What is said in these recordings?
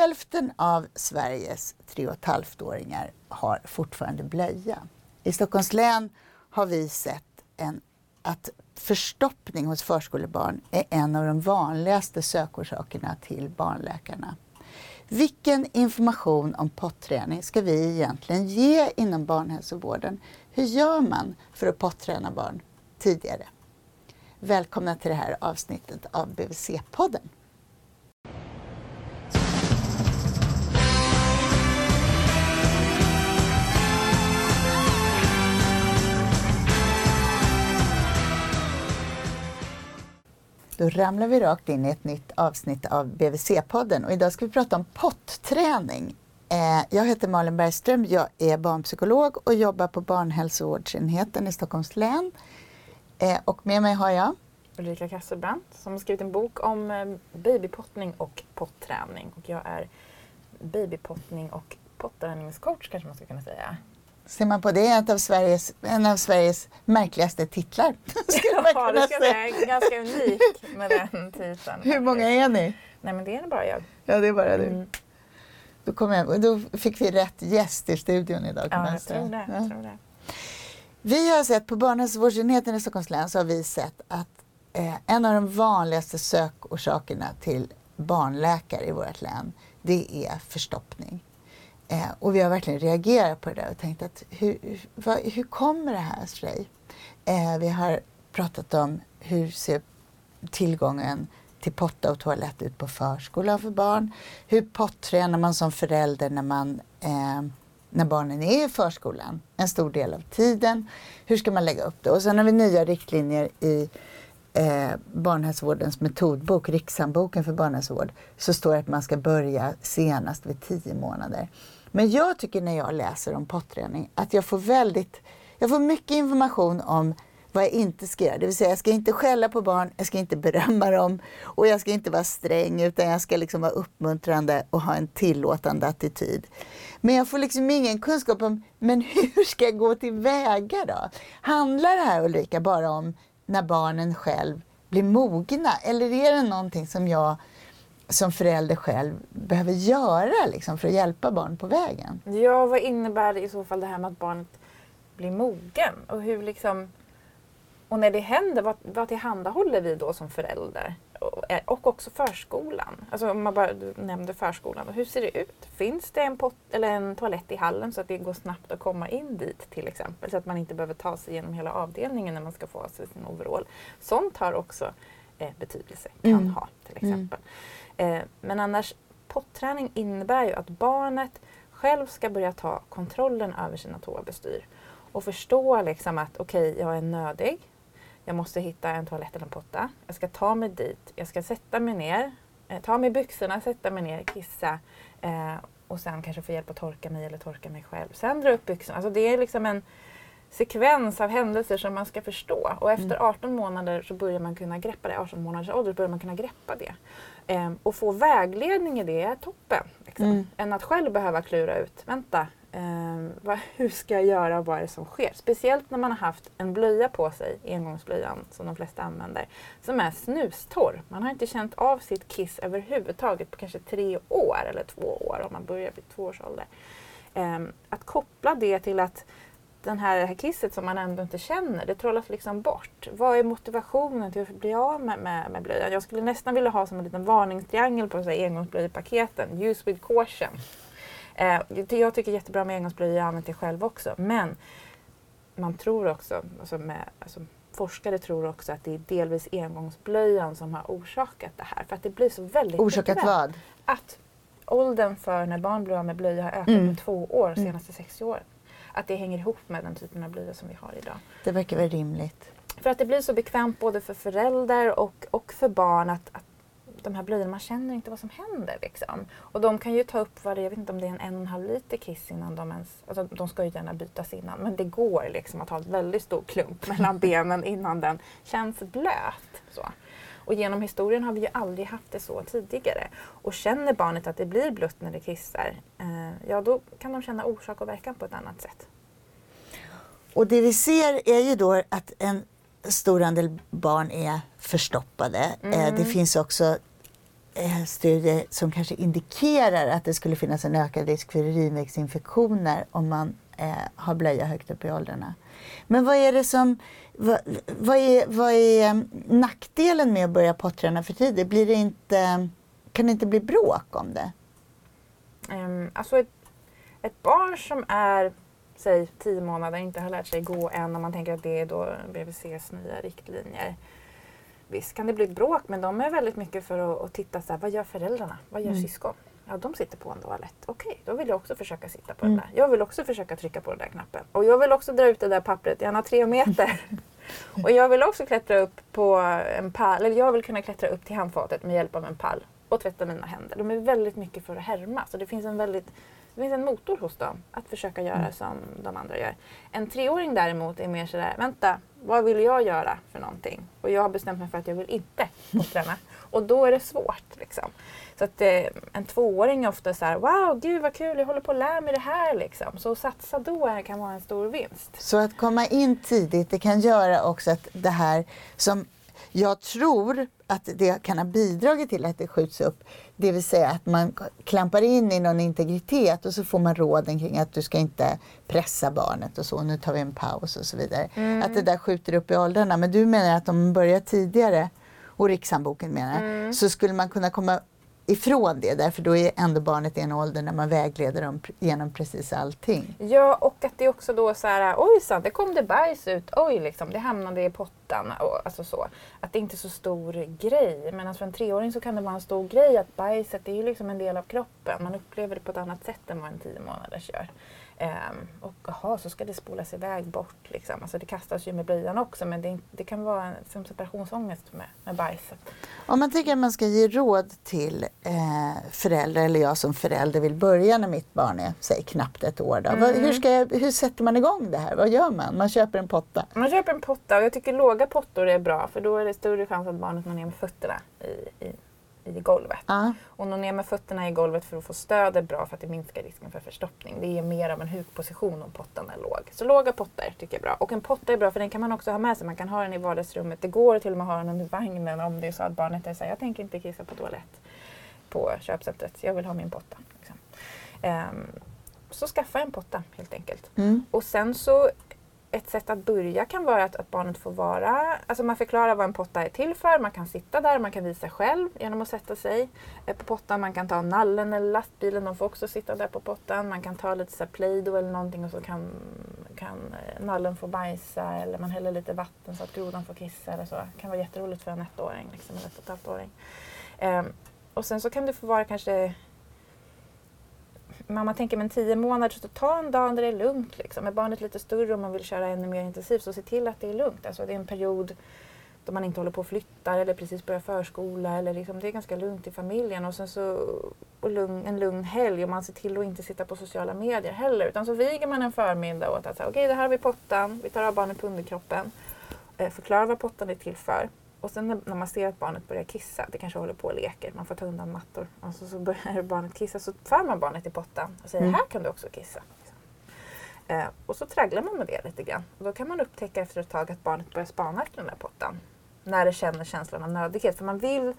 Hälften av Sveriges 3,5-åringar har fortfarande blöja. I Stockholms län har vi sett en, att förstoppning hos förskolebarn är en av de vanligaste sökorsakerna till barnläkarna. Vilken information om potträning ska vi egentligen ge inom barnhälsovården? Hur gör man för att potträna barn tidigare? Välkomna till det här avsnittet av BVC-podden. Då ramlar vi rakt in i ett nytt avsnitt av BVC-podden och idag ska vi prata om potträning. Eh, jag heter Malin Bergström, jag är barnpsykolog och jobbar på barnhälsovårdsenheten i Stockholms län. Eh, och med mig har jag Ulrika Kasselbrandt som har skrivit en bok om eh, babypottning och potträning. Och jag är babypottning och potträningscoach kanske man ska kunna säga. Ser man på det, en av Sveriges, en av Sveriges märkligaste titlar. Skulle man ja, det ska säga. Ganska unik med den titeln. Hur många är ni? Nej, men det är bara jag. Ja, det är bara du. Mm. Då, kom jag, då fick vi rätt gäst i studion idag. Ja, jag tror, det, jag tror det. Vi har sett på barnhälsovårdsenheten i Stockholms län så har vi sett att eh, en av de vanligaste sökorsakerna till barnläkare i vårt län det är förstoppning. Eh, och vi har verkligen reagerat på det där och tänkt att hur, vad, hur kommer det här sig? Eh, vi har pratat om hur ser tillgången till potta och toalett ut på förskolan för barn? Hur pottränar man som förälder när, man, eh, när barnen är i förskolan en stor del av tiden? Hur ska man lägga upp det? Och sen har vi nya riktlinjer i eh, barnhälsovårdens metodbok, Rikshandboken för barnhälsovård, så står det att man ska börja senast vid tio månader. Men jag tycker när jag läser om potträning att jag får väldigt, jag får mycket information om vad jag inte ska göra. Det vill säga jag ska inte skälla på barn, jag ska inte berömma dem och jag ska inte vara sträng utan jag ska liksom vara uppmuntrande och ha en tillåtande attityd. Men jag får liksom ingen kunskap om, men hur ska jag gå tillväga då? Handlar det här Ulrika bara om när barnen själv blir mogna eller är det någonting som jag som förälder själv behöver göra liksom, för att hjälpa barn på vägen? Ja, vad innebär det i så fall det här med att barnet blir mogen? Och, hur liksom, och när det händer, vad, vad tillhandahåller vi då som förälder? Och, eh, och också förskolan. Alltså om man bara nämnde förskolan. Hur ser det ut? Finns det en, pot, eller en toalett i hallen så att det går snabbt att komma in dit till exempel? Så att man inte behöver ta sig igenom hela avdelningen när man ska få av sig sin overall. Sånt har också eh, betydelse, kan mm. ha till exempel. Mm. Eh, men annars, potträning innebär ju att barnet själv ska börja ta kontrollen över sina toabestyr och förstå liksom att okej, okay, jag är nödig. Jag måste hitta en toalett eller en potta. Jag ska ta mig dit. Jag ska sätta mig ner, eh, ta mig byxorna, sätta mig ner, kissa eh, och sen kanske få hjälp att torka mig eller torka mig själv. Sen dra upp byxorna. Alltså det är liksom en sekvens av händelser som man ska förstå. Och efter 18 mm. månader så börjar man kunna greppa det. 18 månaders ålder börjar man kunna greppa det. Um, och få vägledning i det är toppen. Liksom. Mm. Än att själv behöva klura ut, vänta, um, vad, hur ska jag göra och vad är det som sker? Speciellt när man har haft en blöja på sig, engångsblöjan som de flesta använder, som är snustorr. Man har inte känt av sitt kiss överhuvudtaget på kanske tre år eller två år om man börjar vid två års ålder. Um, att koppla det till att den här, det här kisset som man ändå inte känner, det trollas liksom bort. Vad är motivationen till att bli av med, med, med blöjan? Jag skulle nästan vilja ha som en liten varningstriangel på engångsblöjpaketen. Use with caution. Eh, jag tycker jättebra med engångsblöjor, jag använt det själv också. Men man tror också, alltså med, alltså forskare tror också att det är delvis engångsblöjan som har orsakat det här. För att det blir så väldigt Orsakat vad? Att åldern för när barn blir av med blöja har ökat mm. med två år de senaste 60 åren att det hänger ihop med den typen av blöjor som vi har idag. Det verkar väl rimligt. För att det blir så bekvämt både för föräldrar och, och för barn att, att de här blöjorna, man känner inte vad som händer. Liksom. Och de kan ju ta upp, vad det, jag vet inte om det är en en och en halv liter kiss innan de ens, alltså de ska ju gärna bytas innan, men det går liksom att ha en väldigt stor klump mellan benen innan den känns blöt. Så. Och genom historien har vi ju aldrig haft det så tidigare. Och känner barnet att det blir blött när det kissar, eh, ja då kan de känna orsak och verkan på ett annat sätt. Och det vi ser är ju då att en stor andel barn är förstoppade. Eh, mm. det finns också eh, studier som kanske indikerar att det skulle finnas en ökad risk för urinvägsinfektioner om man eh, har blöja högt upp i åldrarna. Men vad är det som vad, vad, är, vad är um, nackdelen med att börja potträna för tidigt? Blir det inte, kan det inte bli bråk om det? Um, alltså ett, ett barn som är säg tio månader inte har lärt sig gå än om man tänker att det är då BVCs nya riktlinjer. Visst kan det bli bråk men de är väldigt mycket för att, att titta så här, vad gör föräldrarna? Vad gör mm. syskon? Ja, de sitter på en toalett. Okej, då vill jag också försöka sitta på mm. den där. Jag vill också försöka trycka på den där knappen. Och jag vill också dra ut det där pappret, gärna tre meter. och jag vill också klättra upp på en pall, eller jag vill kunna klättra upp till handfatet med hjälp av en pall och tvätta mina händer. De är väldigt mycket för att härma. Så det finns en väldigt det finns en motor hos dem att försöka göra mm. som de andra gör. En treåring däremot är mer sådär, vänta, vad vill jag göra för någonting? Och jag har bestämt mig för att jag vill inte träna. Och då är det svårt. Liksom. Så att eh, en tvååring är ofta så här, wow, gud vad kul, jag håller på att lära mig det här. Liksom. Så att satsa då kan vara en stor vinst. Så att komma in tidigt, det kan göra också att det här som jag tror att det kan ha bidragit till att det skjuts upp. Det vill säga att man klampar in i någon integritet och så får man råden kring att du ska inte pressa barnet och så. Nu tar vi en paus och så vidare. Mm. Att det där skjuter upp i åldrarna. Men du menar att om man börjar tidigare, och Rikshandboken menar, mm. så skulle man kunna komma ifrån det därför då är ändå barnet i en ålder när man vägleder dem genom precis allting. Ja och att det också då så här, ojsan, det kom det bajs ut, oj liksom, det hamnade i pottan. Och, alltså så. Att det inte är så stor grej. Men alltså för en treåring så kan det vara en stor grej att bajset det är ju liksom en del av kroppen. Man upplever det på ett annat sätt än vad en tio månaders gör. Um, och jaha, så ska det spolas iväg bort. Liksom. Alltså det kastas ju med blöjan också men det, det kan vara en, som separationsångest med, med bajset. Om man tänker att man ska ge råd till eh, föräldrar eller jag som förälder vill börja när mitt barn är säg, knappt ett år. Då. Mm. hur, ska jag, hur sätter man igång det här? Vad gör man? Man köper en potta? Man köper en potta och jag tycker låga pottor är bra för då är det större chans att barnet når ner med fötterna i, i i golvet. Uh. Och nå ner med fötterna i golvet för att få stöd är bra för att det minskar risken för förstoppning. Det är mer av en hukposition om potten är låg. Så låga pottar tycker jag är bra. Och en potta är bra för den kan man också ha med sig. Man kan ha den i vardagsrummet. Det går till och med att ha den under vagnen om det är så att barnet är så här, jag tänker inte kissa på toalett på köpcentret. Jag vill ha min potta. Liksom. Um, så skaffa en potta helt enkelt. Mm. Och sen så ett sätt att börja kan vara att, att, barnet får vara, alltså man förklarar vad en potta är till för, man kan sitta där, man kan visa själv genom att sätta sig eh, på pottan, man kan ta nallen eller lastbilen, de får också sitta där på pottan, man kan ta lite så Play-Doh eller någonting och så kan, kan eh, nallen få bajsa eller man häller lite vatten så att grodan får kissa eller så. Det kan vara jätteroligt för en ettåring, liksom, en ett och ett halvt åring. Ehm, och sen så kan du få vara kanske mamma tänker men tio månader, så ta en dag där det är lugnt. Liksom. Är barnet lite större och man vill köra ännu mer intensivt så se till att det är lugnt. Alltså, det är en period då man inte håller på att flytta eller precis börjar förskola. Eller liksom, det är ganska lugnt i familjen. Och sen så och lugn, en lugn helg och man ser till att inte sitta på sociala medier heller. Utan så viger man en förmiddag åt att okej, okay, det här har vi pottan, vi tar av barnet på underkroppen. Eh, vad pottan är till för. Och sen när man ser att barnet börjar kissa, det kanske håller på och leker, man får ta undan mattor. Och så, så börjar barnet kissa, så för man barnet i pottan och säger mm. här kan du också kissa. Eh, och så tragglar man med det lite grann. Och då kan man upptäcka efter ett tag att barnet börjar spana efter den där pottan. När det känner känslan av nödighet. För man vill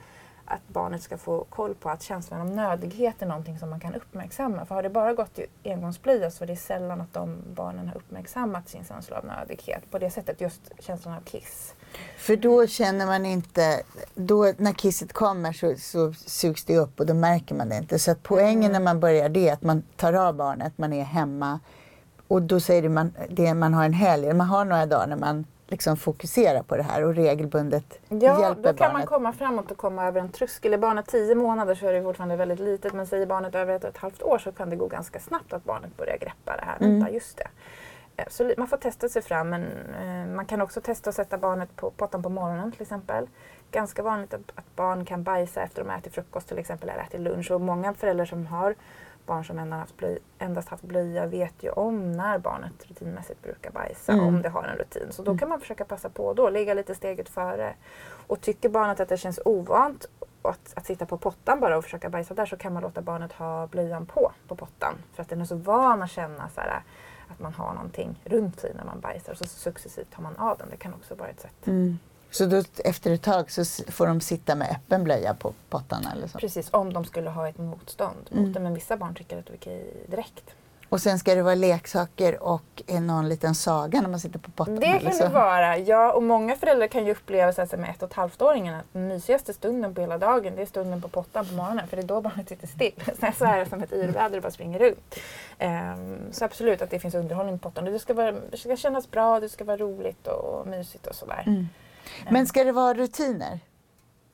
att barnet ska få koll på att känslan av nödighet är någonting som man kan uppmärksamma. För har det bara gått i engångsblöja så är det sällan att de barnen har uppmärksammat sin känsla av nödighet. På det sättet just känslan av kiss. För då känner man inte, då när kisset kommer så, så sugs det upp och då märker man det inte. Så att poängen mm. när man börjar det är att man tar av barnet, man är hemma och då säger du man, det, man har en helg, man har några dagar när man liksom fokusera på det här och regelbundet ja, hjälper barnet. då kan man komma framåt och komma över en tröskel. Är barnet tio månader så är det fortfarande väldigt litet men säger barnet över ett, ett halvt år så kan det gå ganska snabbt att barnet börjar greppa det här. Mm. Vänta, just det. Så man får testa sig fram men eh, man kan också testa att sätta barnet på pottan på morgonen till exempel. Ganska vanligt att, att barn kan bajsa efter att de ätit frukost till exempel eller ätit lunch och många föräldrar som har barn som endast haft, blöj, endast haft blöja vet ju om när barnet rutinmässigt brukar bajsa, mm. om det har en rutin. Så då mm. kan man försöka passa på då, ligga lite steget före. Och tycker barnet att det känns ovant att, att sitta på pottan bara och försöka bajsa där så kan man låta barnet ha blöjan på, på pottan. För att den är så van att känna så här, att man har någonting runt sig när man bajsar. Och så successivt tar man av den. Det kan också vara ett sätt. Mm. Så då, efter ett tag så får de sitta med öppen blöja på pottarna eller så? Precis, om de skulle ha ett motstånd Mm. mot det. Men vissa barn tycker att det är okej direkt. Och sen ska det vara leksaker och någon liten saga när man sitter på pottarna? Det kan det vara, ja. Och många föräldrar kan ju uppleva så med ett och ett halvt-åringen att den mysigaste stunden på hela dagen det är stunden på pottan på morgonen. För det är då barnet sitter still. Sen så är det som ett yrväder och bara springer runt. Ehm, så absolut att det finns underhållning på pottan. Det ska, vara, det ska kännas bra, det ska vara roligt och mysigt och sådär. Mm. Men ska det vara rutiner?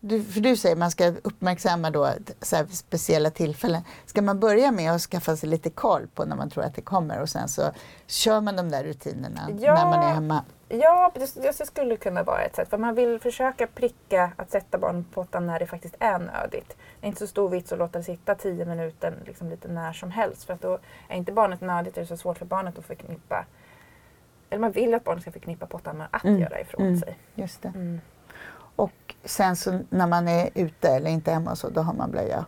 Du, för du säger man ska uppmärksamma då så här speciella tillfällen. Ska man börja med att skaffa sig lite koll på när man tror att det kommer och sen så kör man de där rutinerna Ja. när man är hemma? Ja, det, det skulle kunna vara ett sätt. För man vill försöka pricka att sätta barn på pottan när det faktiskt är nödigt. Det är inte så stor vits att låta det sitta tio minuter liksom lite när som helst. För att då är inte barnet nödigt är det så svårt för barnet att förknippa eller man vill att barnet ska förknippa pottan med att Mm, göra ifrån mm. sig. Just det. Mm. Och sen så när man är ute eller inte hemma så, då har man blöja.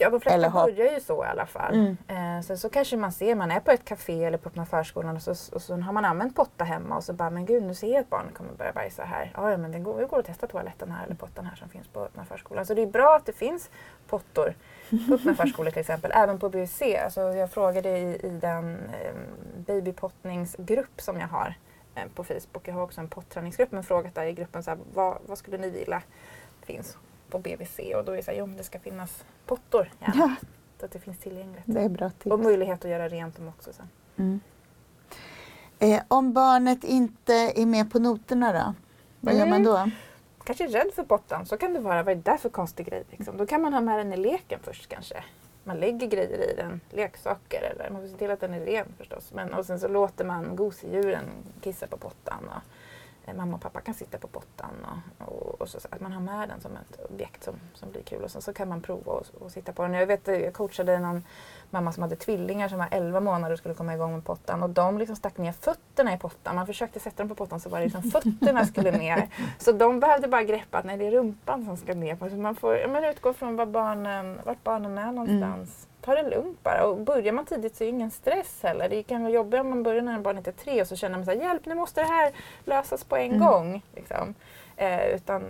Ja, de flesta Eller börjar ju så i alla fall. Mm. Eh, sen så kanske man ser, man är på ett café eller på öppna förskolan och så, och så har man använt potta hemma och så bara, men gud nu ser jag att barnet kommer börja bajsa här. Ja, men det går, det går att testa toaletten här eller pottan här som finns på öppna förskolan. Så det är bra att det finns pottor på öppna förskolor till exempel, även på BUC. Alltså jag frågade i, i den eh, babypottningsgrupp som jag har på Facebook. Jag har också en potträningsgrupp men frågat där i gruppen så här, vad, vad skulle ni vilja finns på BVC? Och då är det så här, jo det ska finnas pottor gärna. Ja, Så att det finns tillgängligt. det är bra tips. Och möjlighet att göra rent dem också sen. Mm. Eh, om barnet inte är med på noterna då? Vad gör man Mm. då? Kanske är rädd för pottan, så kan det vara. Vad är det där för konstig grej? Liksom? Då kan man ha med den i leken först kanske. Man lägger grejer i den, leksaker eller man får se till att den är ren förstås. Men, och sen så låter man gosedjuren kissa på pottan. Och, mamma och pappa kan sitta på pottan. Och, och, och så, att man har med den som ett objekt som, som blir kul. Och sen så kan man prova och, och sitta på den. Jag vet, jag coachade någon mamma som hade tvillingar som var 11 månader och skulle komma igång med pottan. Och de liksom stack ner fötterna i pottan. Man försökte sätta dem på pottan så var det liksom fötterna skulle ner. Så de behövde bara greppa att nej, det är rumpan som ska ner. Så man får men utgå från var barnen, vart barnen är någonstans. Ta det lugnt bara. Och börjar man tidigt så är det ingen stress heller. Det kan vara jobbigt om man börjar när barnet är tre och så känner man så här, hjälp nu måste det här lösas på en Mm. gång. Liksom. Eh, utan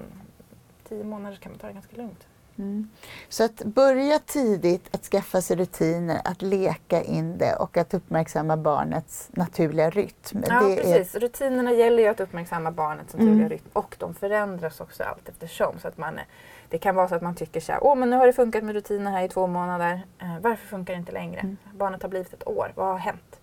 tio månader kan man ta det ganska lugnt. Mm. Så att börja tidigt att skaffa sig rutiner, att leka in det och att uppmärksamma barnets naturliga rytm. Ja, det är, precis. Rutinerna gäller ju att uppmärksamma barnets Mm. naturliga rytm och de förändras också allt eftersom. Så att man, det kan vara så att man tycker så här, åh men nu har det funkat med rutiner här i två månader. Eh, varför funkar det inte längre? Mm. Barnet har blivit ett år, vad har hänt?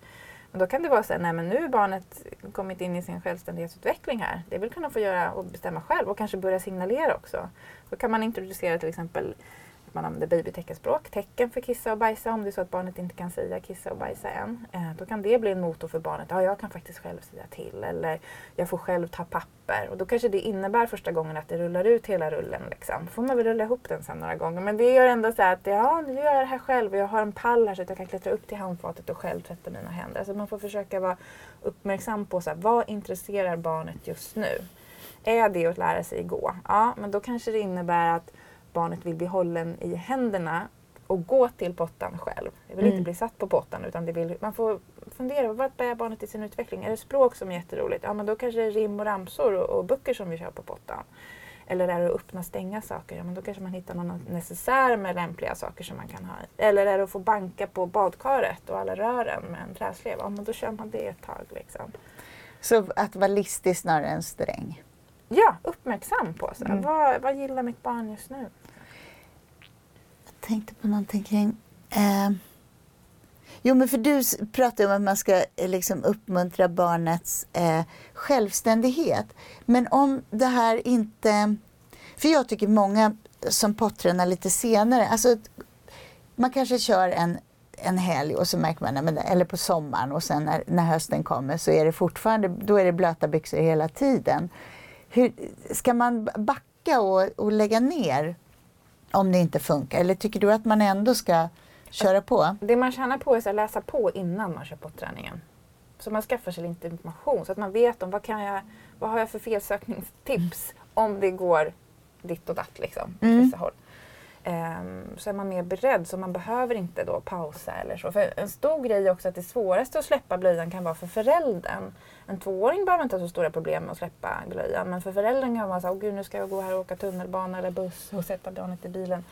Men då kan det vara så här, nej men nu har barnet kommit in i sin självständighetsutveckling här. Det vill kunna få göra och bestämma själv och kanske börja signalera också. Då kan man introducera till exempel man använder babyteckenspråk, tecken för kissa och bajsa om det är så att barnet inte kan säga kissa och bajsa än. Eh, då kan det bli en motor för barnet. Ja, jag kan faktiskt själv säga till eller jag får själv ta papper. Och då kanske det innebär första gången att det rullar ut hela rullen. Liksom. får man väl rulla ihop den sen några gånger. Men det gör ändå så att ja, nu gör jag det här själv och jag har en pall här så att jag kan klättra upp till handfatet och själv tvätta mina händer. Alltså man får försöka vara uppmärksam på så här, vad intresserar barnet just nu. Är det att lära sig gå? Ja, men då kanske det innebär att barnet vill bli hållen i händerna och gå till pottan själv. Det vill Mm. inte bli satt på pottan utan det vill, man får fundera, vart är barnet i sin utveckling? Är det språk som är jätteroligt? Ja men då kanske det är rim och ramsor och, och böcker som vi kör på pottan. Eller är det att öppna och stänga saker? Ja men då kanske man hittar någon necessär med lämpliga saker som man kan ha. Eller är det att få banka på badkaret och alla rören med en träslev? Ja men då kör man det ett tag liksom. så att vara listig snarare än sträng. Ja, uppmärksam på så Mm. vad, vad gillar mitt barn just nu? Jag tänkte på någonting kring... Eh, jo, men för du pratar om att man ska eh, liksom uppmuntra barnets eh, självständighet. Men om det här inte... För jag tycker många som pottränar lite senare, alltså man kanske kör en, en helg och så märker man, eller på sommaren och sen när, när hösten kommer så är det fortfarande, då är det blöta byxor hela tiden. Hur, ska man backa och, och lägga ner om det inte funkar? Eller tycker du att man ändå ska köra på? Det man tjänar på är att läsa på innan man kör på träningen. Så man skaffar sig lite information så att man vet om vad, kan jag, vad har jag för felsökningstips om det går ditt och datt liksom, Mm. vissa håll. Ehm, så är man mer beredd så man behöver inte då pausa eller så. För en stor grej är också att det svåraste att släppa blöjan kan vara för föräldern. En tvååring behöver inte ha så stora problem med att släppa blöjan men för föräldern kan man vara så åh gud nu ska jag gå här och åka tunnelbana eller buss och sätta barnet i bilen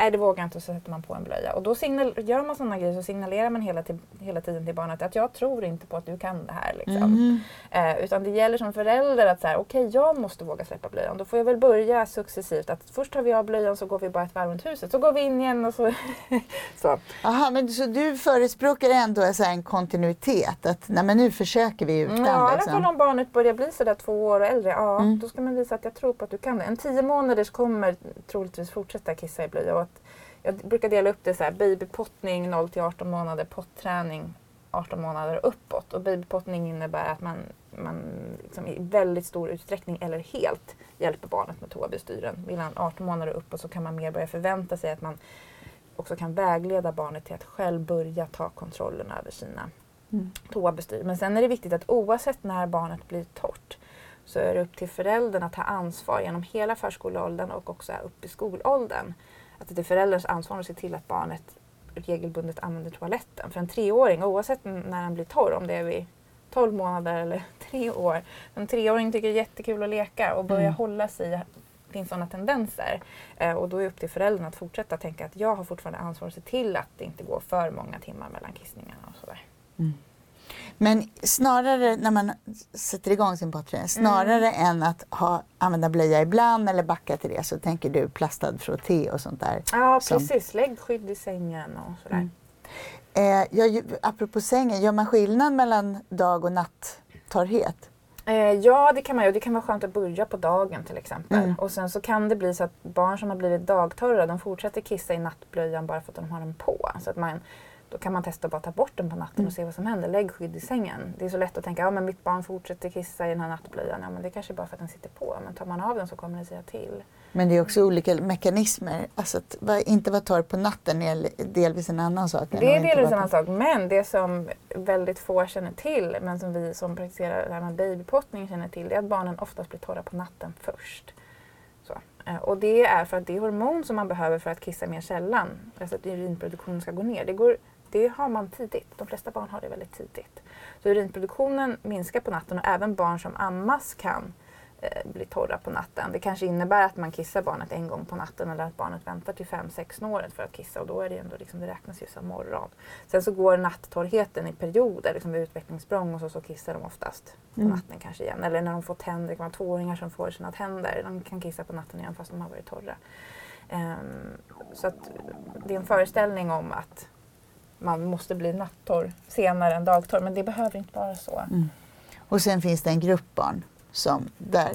nej det vågar jag inte och så sätter man på en blöja. Och då signal, gör man sådana grejer så signalerar man hela, hela tiden till barnet att jag tror inte på att du kan det här. Liksom. Mm. Eh, utan det gäller som förälder att säga okej okay, jag måste våga släppa blöjan. Då får jag väl börja successivt. Att först tar vi av blöjan så går vi bara ett varv runt huset. Så går vi in igen och så. så. Aha, men så du förespråkar ändå så en kontinuitet? Att nej, men nu försöker vi utan. Ja, i alla liksom. fall om barnet börjar bli sådär två år och äldre. Ja, mm. då ska man visa att jag tror på att du kan det. En tio månaders kommer troligtvis fortsätta kissa i blöja jag brukar dela upp det så här babypottning 0 till 18 månader, potträning 18 månader och uppåt. Och babypottning innebär att man, man liksom i väldigt stor utsträckning eller helt hjälper barnet med toabestyren. Vill han 18 månader och uppåt så kan man mer börja förvänta sig att man också kan vägleda barnet till att själv börja ta kontrollen över sina mm. toabestyr. Men sen är det viktigt att oavsett när barnet blir torrt så är det upp till föräldern att ta ansvar genom hela förskoleåldern och också upp i skolåldern att det är förälderns ansvar att se till att barnet regelbundet använder toaletten. För en treåring, oavsett när han blir torr, om det är vid 12 månader eller tre år. En treåring tycker det är jättekul att leka och börja mm. hålla sig finns sådana tendenser. Eh, och då är det upp till föräldern att fortsätta tänka att jag har fortfarande ansvar att se till att det inte går för många timmar mellan kissningarna och sådär. Mm. Men snarare när man sätter igång sin potträning, snarare mm. än att ha, använda blöja ibland eller backa till det så tänker du plastad frotté och sånt där? Ja som... precis, lägg skydd i sängen och sådär. Mm. Eh, jag, apropå sängen, gör man skillnad mellan dag och natttorrhet? Eh, ja, det kan man göra. Det kan vara skönt att börja på dagen till exempel. Mm. Och sen så kan det bli så att barn som har blivit dagtorra, de fortsätter kissa i nattblöjan bara för att de har den på. Så att man då kan man testa att bara ta bort den på natten mm. och se vad som händer. Lägg skydd i sängen. Det är så lätt att tänka, ja men mitt barn fortsätter kissa i den här nattblöjan. Ja men det är kanske bara för att den sitter på. Men tar man av den så kommer det säga till. Men det är också olika mekanismer. Alltså att inte vara torr på natten är delvis en annan sak. Det är delvis en annan sak. Men det som väldigt få känner till, men som vi som praktiserar det här med babypottning känner till, det är att barnen oftast blir torra på natten först. Så. Eh, och det är för att det är hormon som man behöver för att kissa mer sällan. Alltså att urinproduktionen ska gå ner. Det går det har man tidigt. De flesta barn har det väldigt tidigt. Så urinproduktionen minskar på natten och även barn som ammas kan eh, bli torra på natten. Det kanske innebär att man kissar barnet en gång på natten eller att barnet väntar till 5-6 året för att kissa och då är det ändå liksom, det räknas ju som morgon. Sen så går natttorrheten i perioder, liksom vid utvecklingssprång och så, så kissar de oftast på mm. natten kanske igen. Eller när de får tänder, det kan vara tvååringar som får sina tänder, de kan kissa på natten igen fast de har varit torra. Um, så att det är en föreställning om att man måste bli nattorr senare än dagtorr. Men det behöver inte vara så. Mm. Och sen finns det en grupp barn som där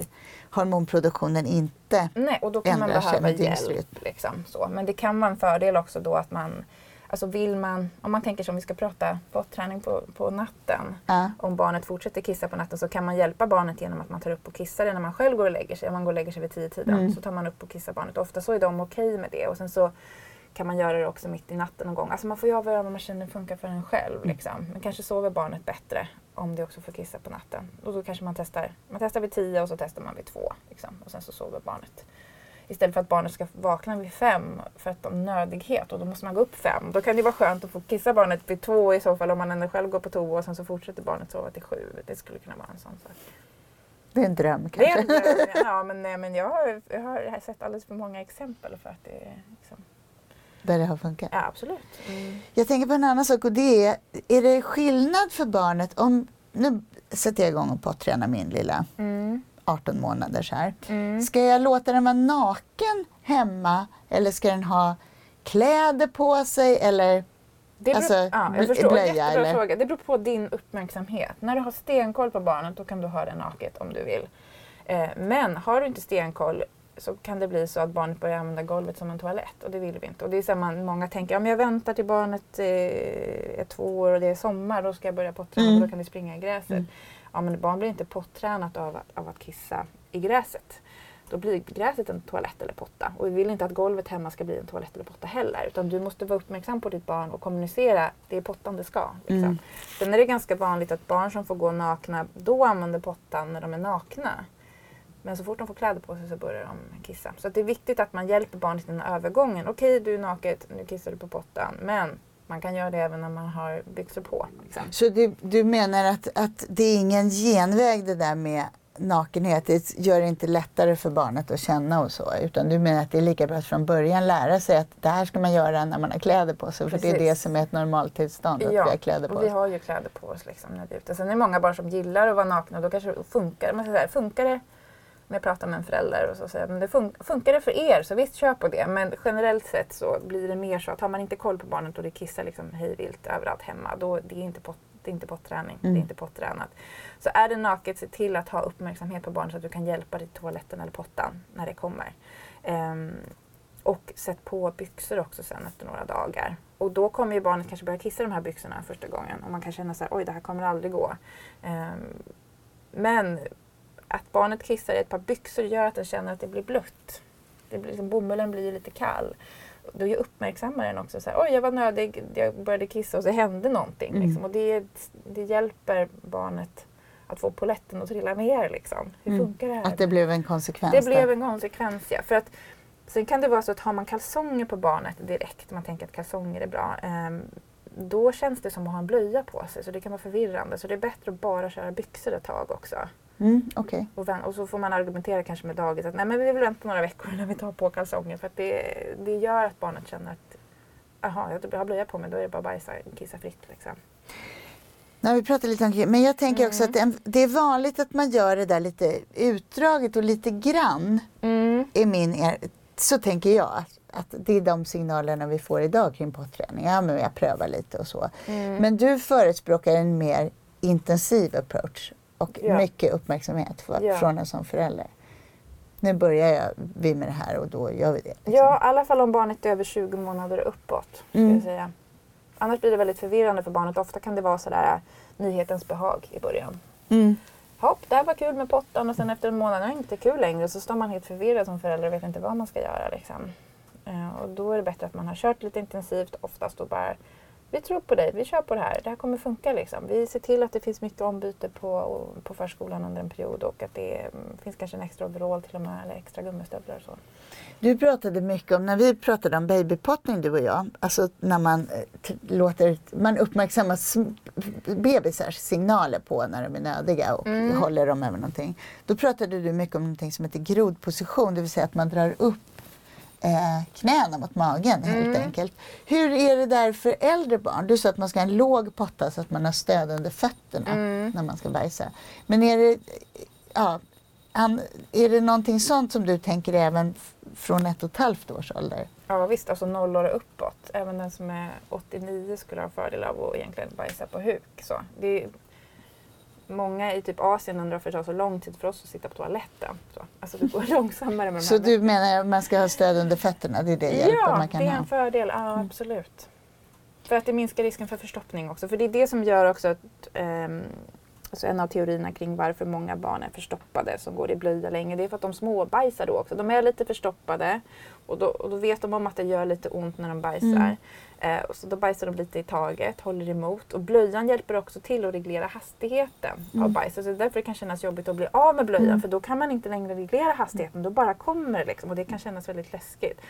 hormonproduktionen inte Nej, och då kan man behöva hjälp. Liksom, så. Men det kan vara en fördel också då att man Alltså vill man, om man tänker som vi ska prata botträning på, på natten. Äh. Om barnet fortsätter kissa på natten så kan man hjälpa barnet genom att man tar upp och kissar det när man själv går och lägger sig. Om man går och lägger sig vid tio tiden mm. så tar man upp och kissar barnet. Ofta så är de okej okay med det. Och sen så kan man göra det också mitt i natten någon gång. Alltså man får ju avgöra vad man känner funkar för en själv. Mm. Liksom. Men kanske sover barnet bättre om det också får kissa på natten. Och då kanske man testar, man testar vid tio och så testar man vid två. Liksom. Och sen så sover barnet. Istället för att barnet ska vakna vid fem för att de nödighet och då måste man gå upp fem. Då kan det vara skönt att få kissa barnet vid två i så fall om man ändå själv går på toa och sen så fortsätter barnet sova till sju. Det skulle kunna vara en sån sak. Det är en dröm kanske? Det är en dröm, ja. Men, nej, men jag, har, jag har sett alldeles för många exempel för att det är liksom, där det har funkat? Ja, absolut. Mm. Jag tänker på en annan sak och det är, är det skillnad för barnet om, nu sätter jag igång och pottränar min lilla mm. 18 månaders här. Mm. Ska jag låta den vara naken hemma eller ska den ha kläder på sig eller det beror, alltså, ja, jag förstår. Blöja, eller? fråga. Det beror på din uppmärksamhet. När du har stenkoll på barnet då kan du ha det naket om du vill. Eh, men har du inte stenkoll så kan det bli så att barnet börjar använda golvet som en toalett och det vill vi inte. Och det är så man, många tänker, ja men jag väntar till barnet eh, är två år och det är sommar, då ska jag börja potträna mm. och då kan det springa i gräset. Mm. Ja men barn blir inte pottränat av, av att kissa i gräset. Då blir gräset en toalett eller potta. Och vi vill inte att golvet hemma ska bli en toalett eller potta heller. Utan du måste vara uppmärksam på ditt barn och kommunicera, det är pottan det ska. Liksom. Mm. Sen är det ganska vanligt att barn som får gå nakna, då använder pottan när de är nakna. Men så fort de får kläder på sig så börjar de kissa. Så det är viktigt att man hjälper barnet i den här övergången. Okej, du är naket, nu kissar du på pottan. Men man kan göra det även när man har byxor på. Liksom. Så du, du menar att, att det är ingen genväg det där med nakenhet, det gör det inte lättare för barnet att känna och så. Utan du menar att det är lika bra att från början lära sig att det här ska man göra när man har kläder på sig. För Precis. det är det som är ett normaltillstånd, att ja, vi har kläder på och oss. vi har ju kläder på oss liksom, när vi är ute. Sen är det många barn som gillar att vara nakna och då kanske det funkar. Men så här, funkar det om jag pratar med en förälder och så säger men det fun funkar det för er så visst kör på det. Men generellt sett så blir det mer så att har man inte koll på barnet och det kissar liksom hejvilt överallt hemma, då det är inte pot det är inte potträning, mm. det är inte pottränat. Så är det naket, se till att ha uppmärksamhet på barnet så att du kan hjälpa dig till toaletten eller pottan när det kommer. Um, och sätt på byxor också sen efter några dagar. Och då kommer ju barnet kanske börja kissa de här byxorna första gången och man kan känna så här, oj det här kommer aldrig gå. Um, men att barnet kissar i ett par byxor gör att den känner att det blir blött. Det blir, liksom, bomullen blir lite kall. Då uppmärksammar den också så här, oj jag var nödig, jag började kissa och så hände någonting. Mm. Liksom. Och det, det hjälper barnet att få poletten att trilla ner. Liksom. Hur mm. funkar det här? Att det blev en konsekvens? Det blev en konsekvens, ja. För att, sen kan det vara så att har man kalsonger på barnet direkt, man tänker att kalsonger är bra, um, då känns det som att ha en blöja på sig så det kan vara förvirrande. Så det är bättre att bara köra byxor ett tag också. Mm, okay. och, och, så får man argumentera kanske med dagis att nej men vi vill vänta några veckor innan vi tar på kalsonger för att det, det gör att barnet känner att jaha, jag har blöja på mig, då är det bara bajsa kissa fritt. Liksom. Nej, vi pratar lite om Men jag tänker mm. också att det är vanligt att man gör det där lite utdraget och lite grann. Mm. Är min er, så tänker jag. Att det är de signalerna vi får idag kring potträning. Ja, men jag prövar lite och så. Mm. Men du förespråkar en mer intensiv approach och ja. mycket uppmärksamhet för, ja. från en som förälder. Nu börjar jag, vi med det här och då gör vi det. Liksom. Ja, i alla fall om barnet är över 20 månader uppåt. Mm. säga. Annars blir det väldigt förvirrande för barnet. Ofta kan det vara sådär äh, nyhetens behag i början. Mm. Hopp, det här var kul med pottan och sen efter en månad är det inte kul längre. Så står man helt förvirrad som förälder och vet inte vad man ska göra. Liksom. Uh, och då är det bättre att man har kört lite intensivt, oftast och bara vi tror på dig, vi kör på det här, det här kommer funka. Liksom. Vi ser till att det finns mycket ombyte på, på förskolan under en period och att det mm, finns kanske en extra overall till och med eller extra gummistövlar. Och så. Du pratade mycket om, när vi pratade om babypottning du och jag, alltså när man eh, låter, man uppmärksammar bebisars signaler på när de är nödiga och mm. håller dem över någonting. Då pratade du mycket om någonting som heter grodposition, det vill säga att man drar upp eh, knäna mot magen helt mm. enkelt. Hur är det där för äldre barn? Du sa att man ska ha en låg potta så att man har stöd under fötterna mm. när man ska bajsa. Men är det, ja, är det någonting sånt som du tänker även från ett och ett halvt års ålder? Ja visst, alltså noll år uppåt. Även den som är 89 skulle ha fördel av att egentligen bajsa på huk. Så det många i typ Asien undrar varför det tar så lång tid för oss att sitta på toaletten. Så, alltså det går långsammare med de Så du menar att man ska ha stöd under fötterna? Det är det ja, man kan det är en ha. fördel. Ja, mm. absolut. För att det minskar risken för förstoppning också. För det är det som gör också att um, alltså en av teorierna kring varför många barn är förstoppade som går i blöja länge, det är för att de småbajsar då också. De är lite förstoppade och då, och då vet de om att det gör lite ont när de bajsar. Mm. Eh, så då bajsar de lite i taget, håller emot. Och blöjan hjälper också till att reglera hastigheten mm. av bajset. Så det är därför det kan kännas jobbigt att bli av med blöjan. Mm. För då kan man inte längre reglera hastigheten. Då bara kommer det liksom. Och det kan kännas väldigt läskigt.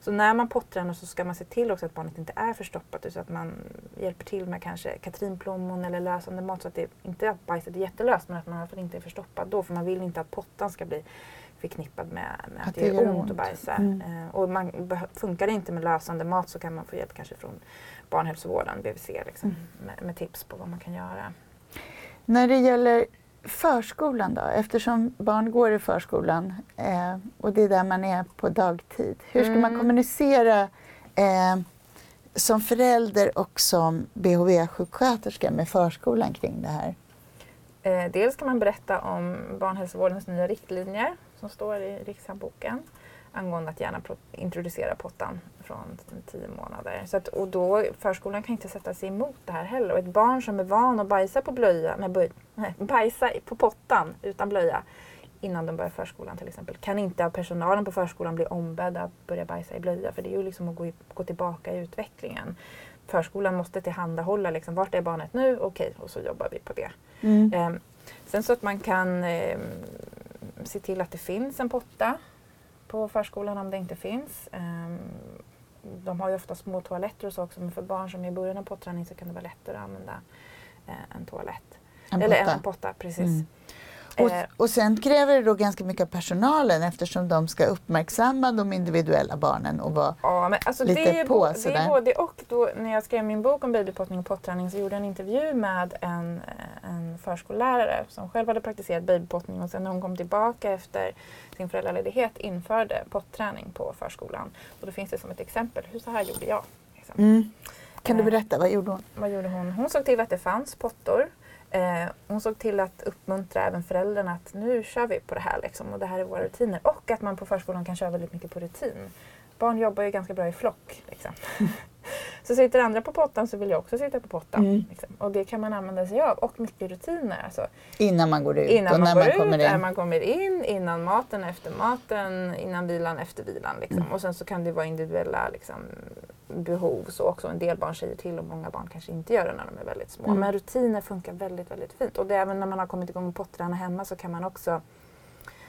Så när man pottränar så ska man se till också att barnet inte är förstoppat. Så att man hjälper till med kanske katrinplommon eller lösande mat. Så att det inte att bajset är jättelöst men att man i alla fall inte är förstoppad då. För man vill inte att pottan ska bli förknippad med, med att, att det gör ont, att bajsa. Mm. Uh, och man, funkar det inte med lösande mat så kan man få hjälp kanske från barnhälsovården, BVC, liksom, mm. med, med, tips på vad man kan göra. När det gäller förskolan då, eftersom barn går i förskolan eh, och det är där man är på dagtid. Hur ska mm. man kommunicera eh, som förälder och som BHV-sjuksköterska med förskolan kring det här? Eh, dels kan man berätta om barnhälsovårdens nya riktlinjer som står i Rikshandboken angående att gärna introducera pottan från tio månader. Så att, och då, förskolan kan inte sätta sig emot det här heller. Och ett barn som är van att bajsa på blöja, med böj, nej, bajsa på pottan utan blöja innan de börjar förskolan till exempel, kan inte av personalen på förskolan bli ombedda att börja bajsa i blöja. För det är ju liksom att gå, gå tillbaka i utvecklingen. Förskolan måste tillhandahålla liksom, vart är barnet nu? Okej, och så jobbar vi på det. Mm. Um, sen så att man kan um, se till att det finns en potta på förskolan om det inte finns. Eh, de har ju ofta små toaletter och så också men för barn som är i början av potträning så kan det vara lättare att använda eh, en toalett. En Eller potta. en potta, precis. Mm. Och, Eh, och sen kräver det då ganska mycket av personalen eftersom de ska uppmärksamma de individuella barnen och vara Ja, men alltså lite det, är på det sådär. är både och. Då, när jag skrev min bok om babypottning och potträning så gjorde jag en intervju med en, en förskollärare som själv hade praktiserat babypottning och sen när hon kom tillbaka efter sin föräldraledighet införde potträning på förskolan. Och då finns det som ett exempel, hur så här gjorde jag. Liksom. mm. Kan du Eh. berätta, vad gjorde hon? Vad gjorde hon? Hon såg till att det fanns pottor. Eh, hon såg till att uppmuntra även föräldrarna att nu kör vi på det här liksom, och det här är våra rutiner. Och att man på förskolan kan köra väldigt mycket på rutin. Barn jobbar ju ganska bra i flock. Liksom. så sitter andra på pottan så vill jag också sitta på pottan. Mm. Liksom. Och det kan man använda sig av. Och mycket rutiner. Alltså, Innan man går ut innan och man när man ut, kommer när in. man kommer in, innan maten, efter maten, innan vilan, efter vilan. Liksom. Mm. Och sen så kan det vara individuella liksom, behov. Så också en del barn säger till och många barn kanske inte gör det när de är väldigt små. Mm. Men rutiner funkar väldigt, väldigt fint. Och det, även när man har kommit igång med potträna hemma så kan man också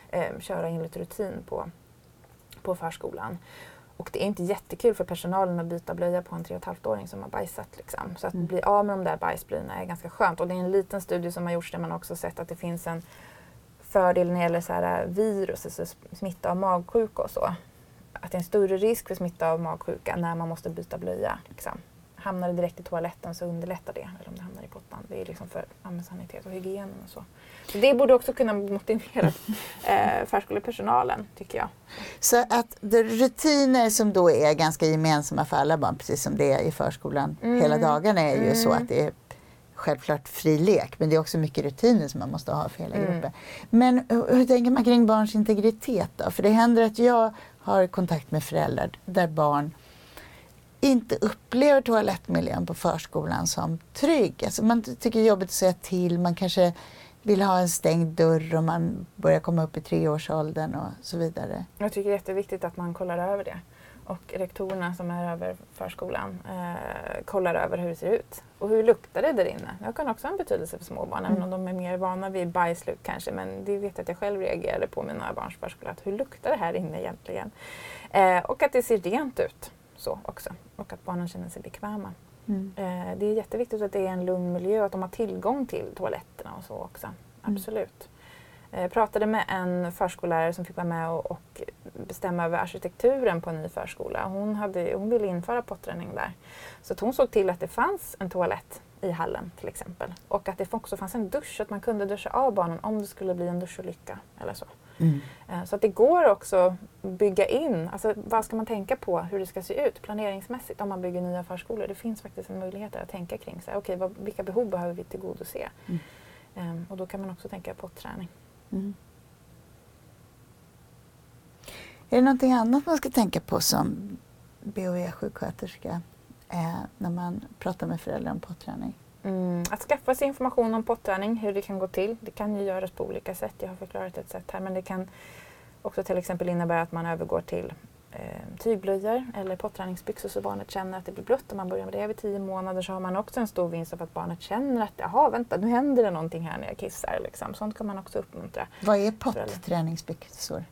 eh, köra in lite rutin på, på förskolan. Och det är inte jättekul för personalen att byta blöja på en 3,5-åring som har bajsat. Liksom. Så att Mm. bli av med de där bajsblöjorna är ganska skönt. Och det är en liten studie som har gjorts där man också sett att det finns en fördel när det gäller så här virus, alltså smitta av magsjuka och så. Att det är en större risk för smitta av magsjuka när man måste byta blöja. Liksom. Hamnar det direkt i toaletten så underlättar det. Eller om det hamnar i pottan. Det är liksom för sanitet och hygienen och så. så. Det borde också kunna motivera eh, förskolepersonalen tycker jag. Så att rutiner som då är ganska gemensamma för alla barn, precis som det är i förskolan Mm. hela dagarna, är ju Mm. så att det är självklart fri lek, men det är också mycket rutiner som man måste ha för hela Mm. gruppen. Men hur, hur tänker man kring barns integritet då? För det händer att jag har kontakt med föräldrar där barn inte upplever toalettmiljön på förskolan som trygg. Alltså man tycker det är jobbigt att säga till, man kanske vill ha en stängd dörr om man börjar komma upp i treårsåldern och så vidare. Jag tycker det är jätteviktigt att man kollar över det. Och rektorerna som är över förskolan eh, kollar över hur det ser ut. Och hur luktar det där inne? Det kan också ha en betydelse för små barn, även om de är mer vana vid bajslukt kanske. Men det vet jag att jag själv reagerade på några barns förskola. Att hur luktar det här inne egentligen? Eh, och att det ser rent ut så också. Och att barnen känner sig bekväma. Mm. Eh, det är jätteviktigt att det är en lugn miljö och att de har tillgång till toaletterna och så också. Mm. Absolut. Eh, Jag pratade med en förskollärare som fick vara med och, och bestämma över arkitekturen på en ny förskola. Hon, hade, hon ville införa potträning där. Så hon såg till att det fanns en toalett i hallen till exempel. Och att det också fanns en dusch, att man kunde duscha av barnen om det skulle bli en duscholycka eller så. Mm. Eh, Så att det går också att bygga in, alltså vad ska man tänka på hur det ska se ut planeringsmässigt om man bygger nya förskolor. Det finns faktiskt en möjlighet att tänka kring så här, okej, vad, vilka behov behöver vi tillgodose? Mm. Ehm, och då kan man också tänka på träning. Mm. Är det någonting annat man ska tänka på som BOE-sjuksköterska eh, när man pratar med föräldrar om potträning? Mm, att skaffa sig information om potträning, hur det kan gå till. Det kan ju göras på olika sätt. Jag har förklarat ett sätt här. Men det kan också till exempel innebära att man övergår till eh, tygblöjor eller potträningsbyxor så barnet känner att det blir blött. Om man börjar med det vid tio månader så har man också en stor vinst av att barnet känner att jaha, vänta, nu händer det någonting här när jag kissar. Liksom. Sånt kan man också uppmuntra. Vad är potträningsbyxor?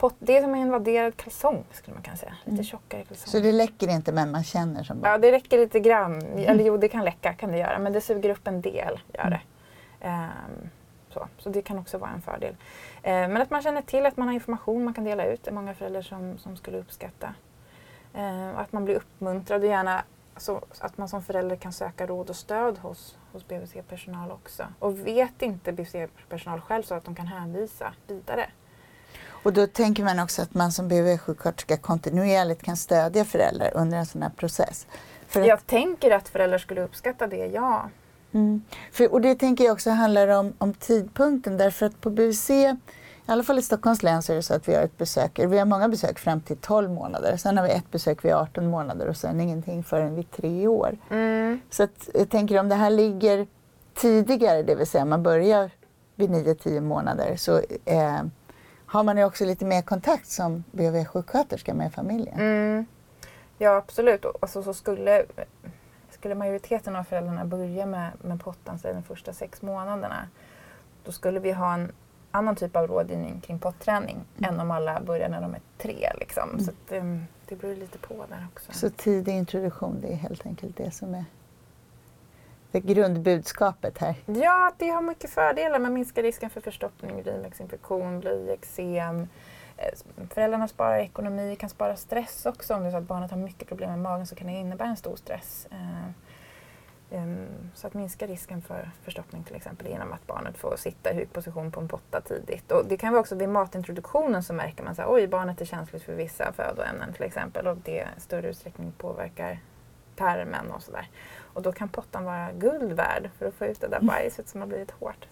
Pott, det är som en vadderad kalsong skulle man kunna säga. Lite Mm. tjockare kalsong. Så det läcker inte men man känner som barn? Ja, det räcker lite grann. Eller jo, det kan läcka kan det göra, men det suger upp en del. Gör det. Ehm, så. så det kan också vara en fördel. Ehm, men att man känner till att man har information man kan dela ut. Det är många föräldrar som, som skulle uppskatta. Ehm, och att man blir uppmuntrad och gärna så att man som förälder kan söka råd och stöd hos, hos BVC-personal också. Och vet inte BVC-personal själv så att de kan hänvisa vidare. Och då tänker man också att man som BOE-sjuksköterska kontinuerligt kan stödja föräldrar under en sån här process. För att, Jag tänker att föräldrar skulle uppskatta det, ja. mm, för, och det tänker jag också handlar om, om tidpunkten därför att på BVC, i alla fall i Stockholms län så är det så att vi har ett besök, vi har många besök fram till 12 månader. Sen har vi ett besök vid 18 månader och sen ingenting förrän vid tre år. Mm. Så att jag tänker om det här ligger tidigare, det vill säga man börjar vid 9-10 månader så eh, har man ju också lite mer kontakt som BHV-sjuksköterska med familjen. Mm. Ja absolut. Alltså, så skulle, skulle majoriteten av föräldrarna börja med, med pottan säg de första sex månaderna då skulle vi ha en annan typ av rådgivning kring potträning Mm. än om alla börjar när de är tre. Liksom. Mm. Så det, det beror lite på där också. Så tidig introduktion, det är helt enkelt det som är det grundbudskapet här. Ja, det har mycket fördelar. Man minskar risken för förstoppning, urinvägsinfektion, blyeksem. Eh, föräldrarna sparar ekonomi, kan spara stress också. Om det är så att barnet har mycket problem med magen så kan det innebära en stor stress. Eh, så att minska risken för förstoppning till exempel genom att barnet får sitta i hukposition på en potta tidigt. Och det kan vara också vid matintroduktionen så märker man att oj barnet är känsligt för vissa födoämnen till exempel och det i större utsträckning påverkar tarmen och sådär. Och då kan pottan vara guld värd för att få ut det där bajset som har blivit hårt.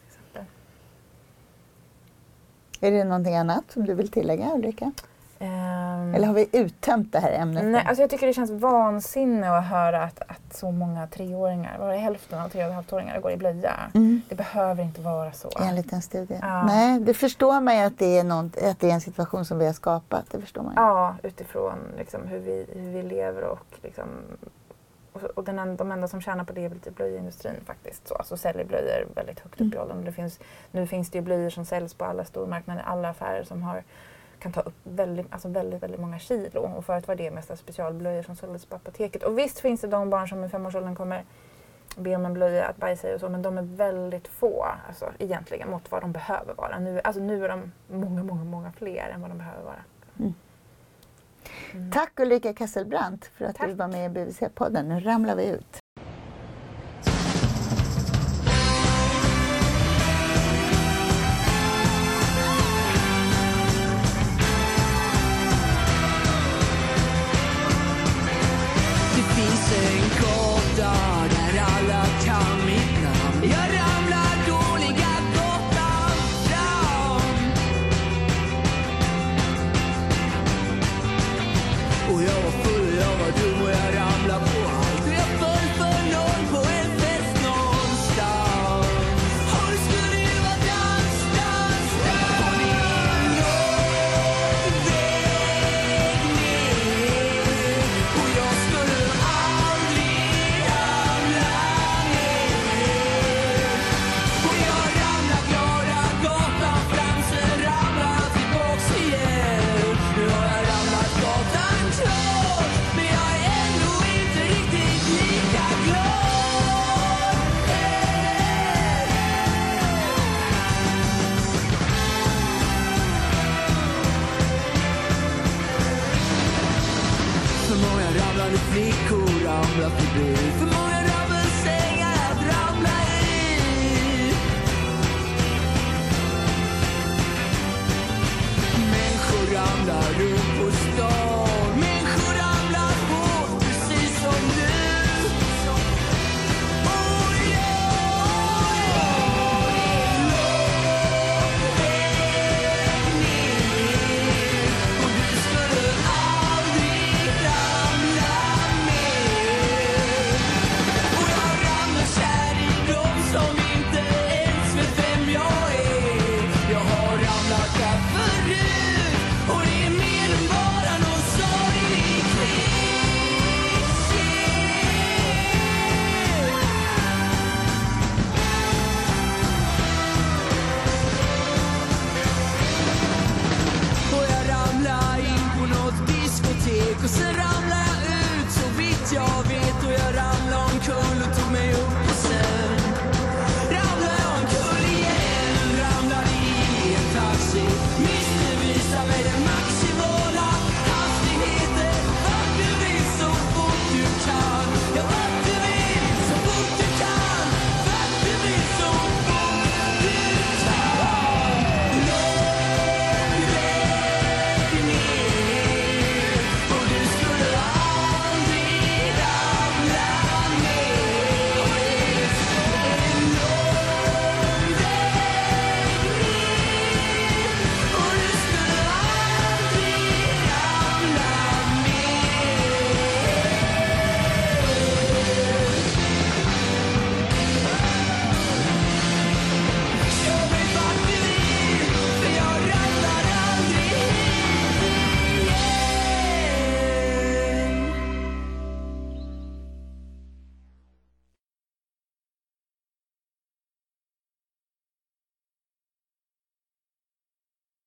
Är det någonting annat som du vill tillägga Ulrika? Ehm, Eller har vi uttömt det här ämnet? Nej, alltså jag tycker det känns vansinne att höra att, att så många treåringar, var det hälften av tre och ett halvt åringar går i blöja. Mm. Det behöver inte vara så. Enligt en studie. Ja. Nej, det förstår man ju att det, är något, att det är en situation som vi har skapat. Det förstår man ju. Ja, utifrån liksom, hur, vi, hur vi lever och, liksom, och, och den enda, de enda som tjänar på det är väl typ blöjindustrin faktiskt. Så, alltså säljer blöjor väldigt högt upp i Mm. åldern. Det finns, nu finns det ju blöjor som säljs på alla stormarknader, alla affärer som har, kan ta upp väldigt, alltså väldigt, väldigt många kilo. Och förut var det mest specialblöjor som såldes på apoteket. Och visst finns det de barn som i femårsåldern kommer be om en blöja att bajsa i och så, men de är väldigt få alltså, egentligen mot vad de behöver vara. Nu, alltså, nu är de många, många, många fler än vad de behöver vara. Mm. Mm. Tack Ulrika Kesselbrandt för att du Tack. var med i BVC-podden. Nu ramlar vi ut. Många flickor ramlar förbi. För många rammelsängar att ramla i. Människor ramlar runt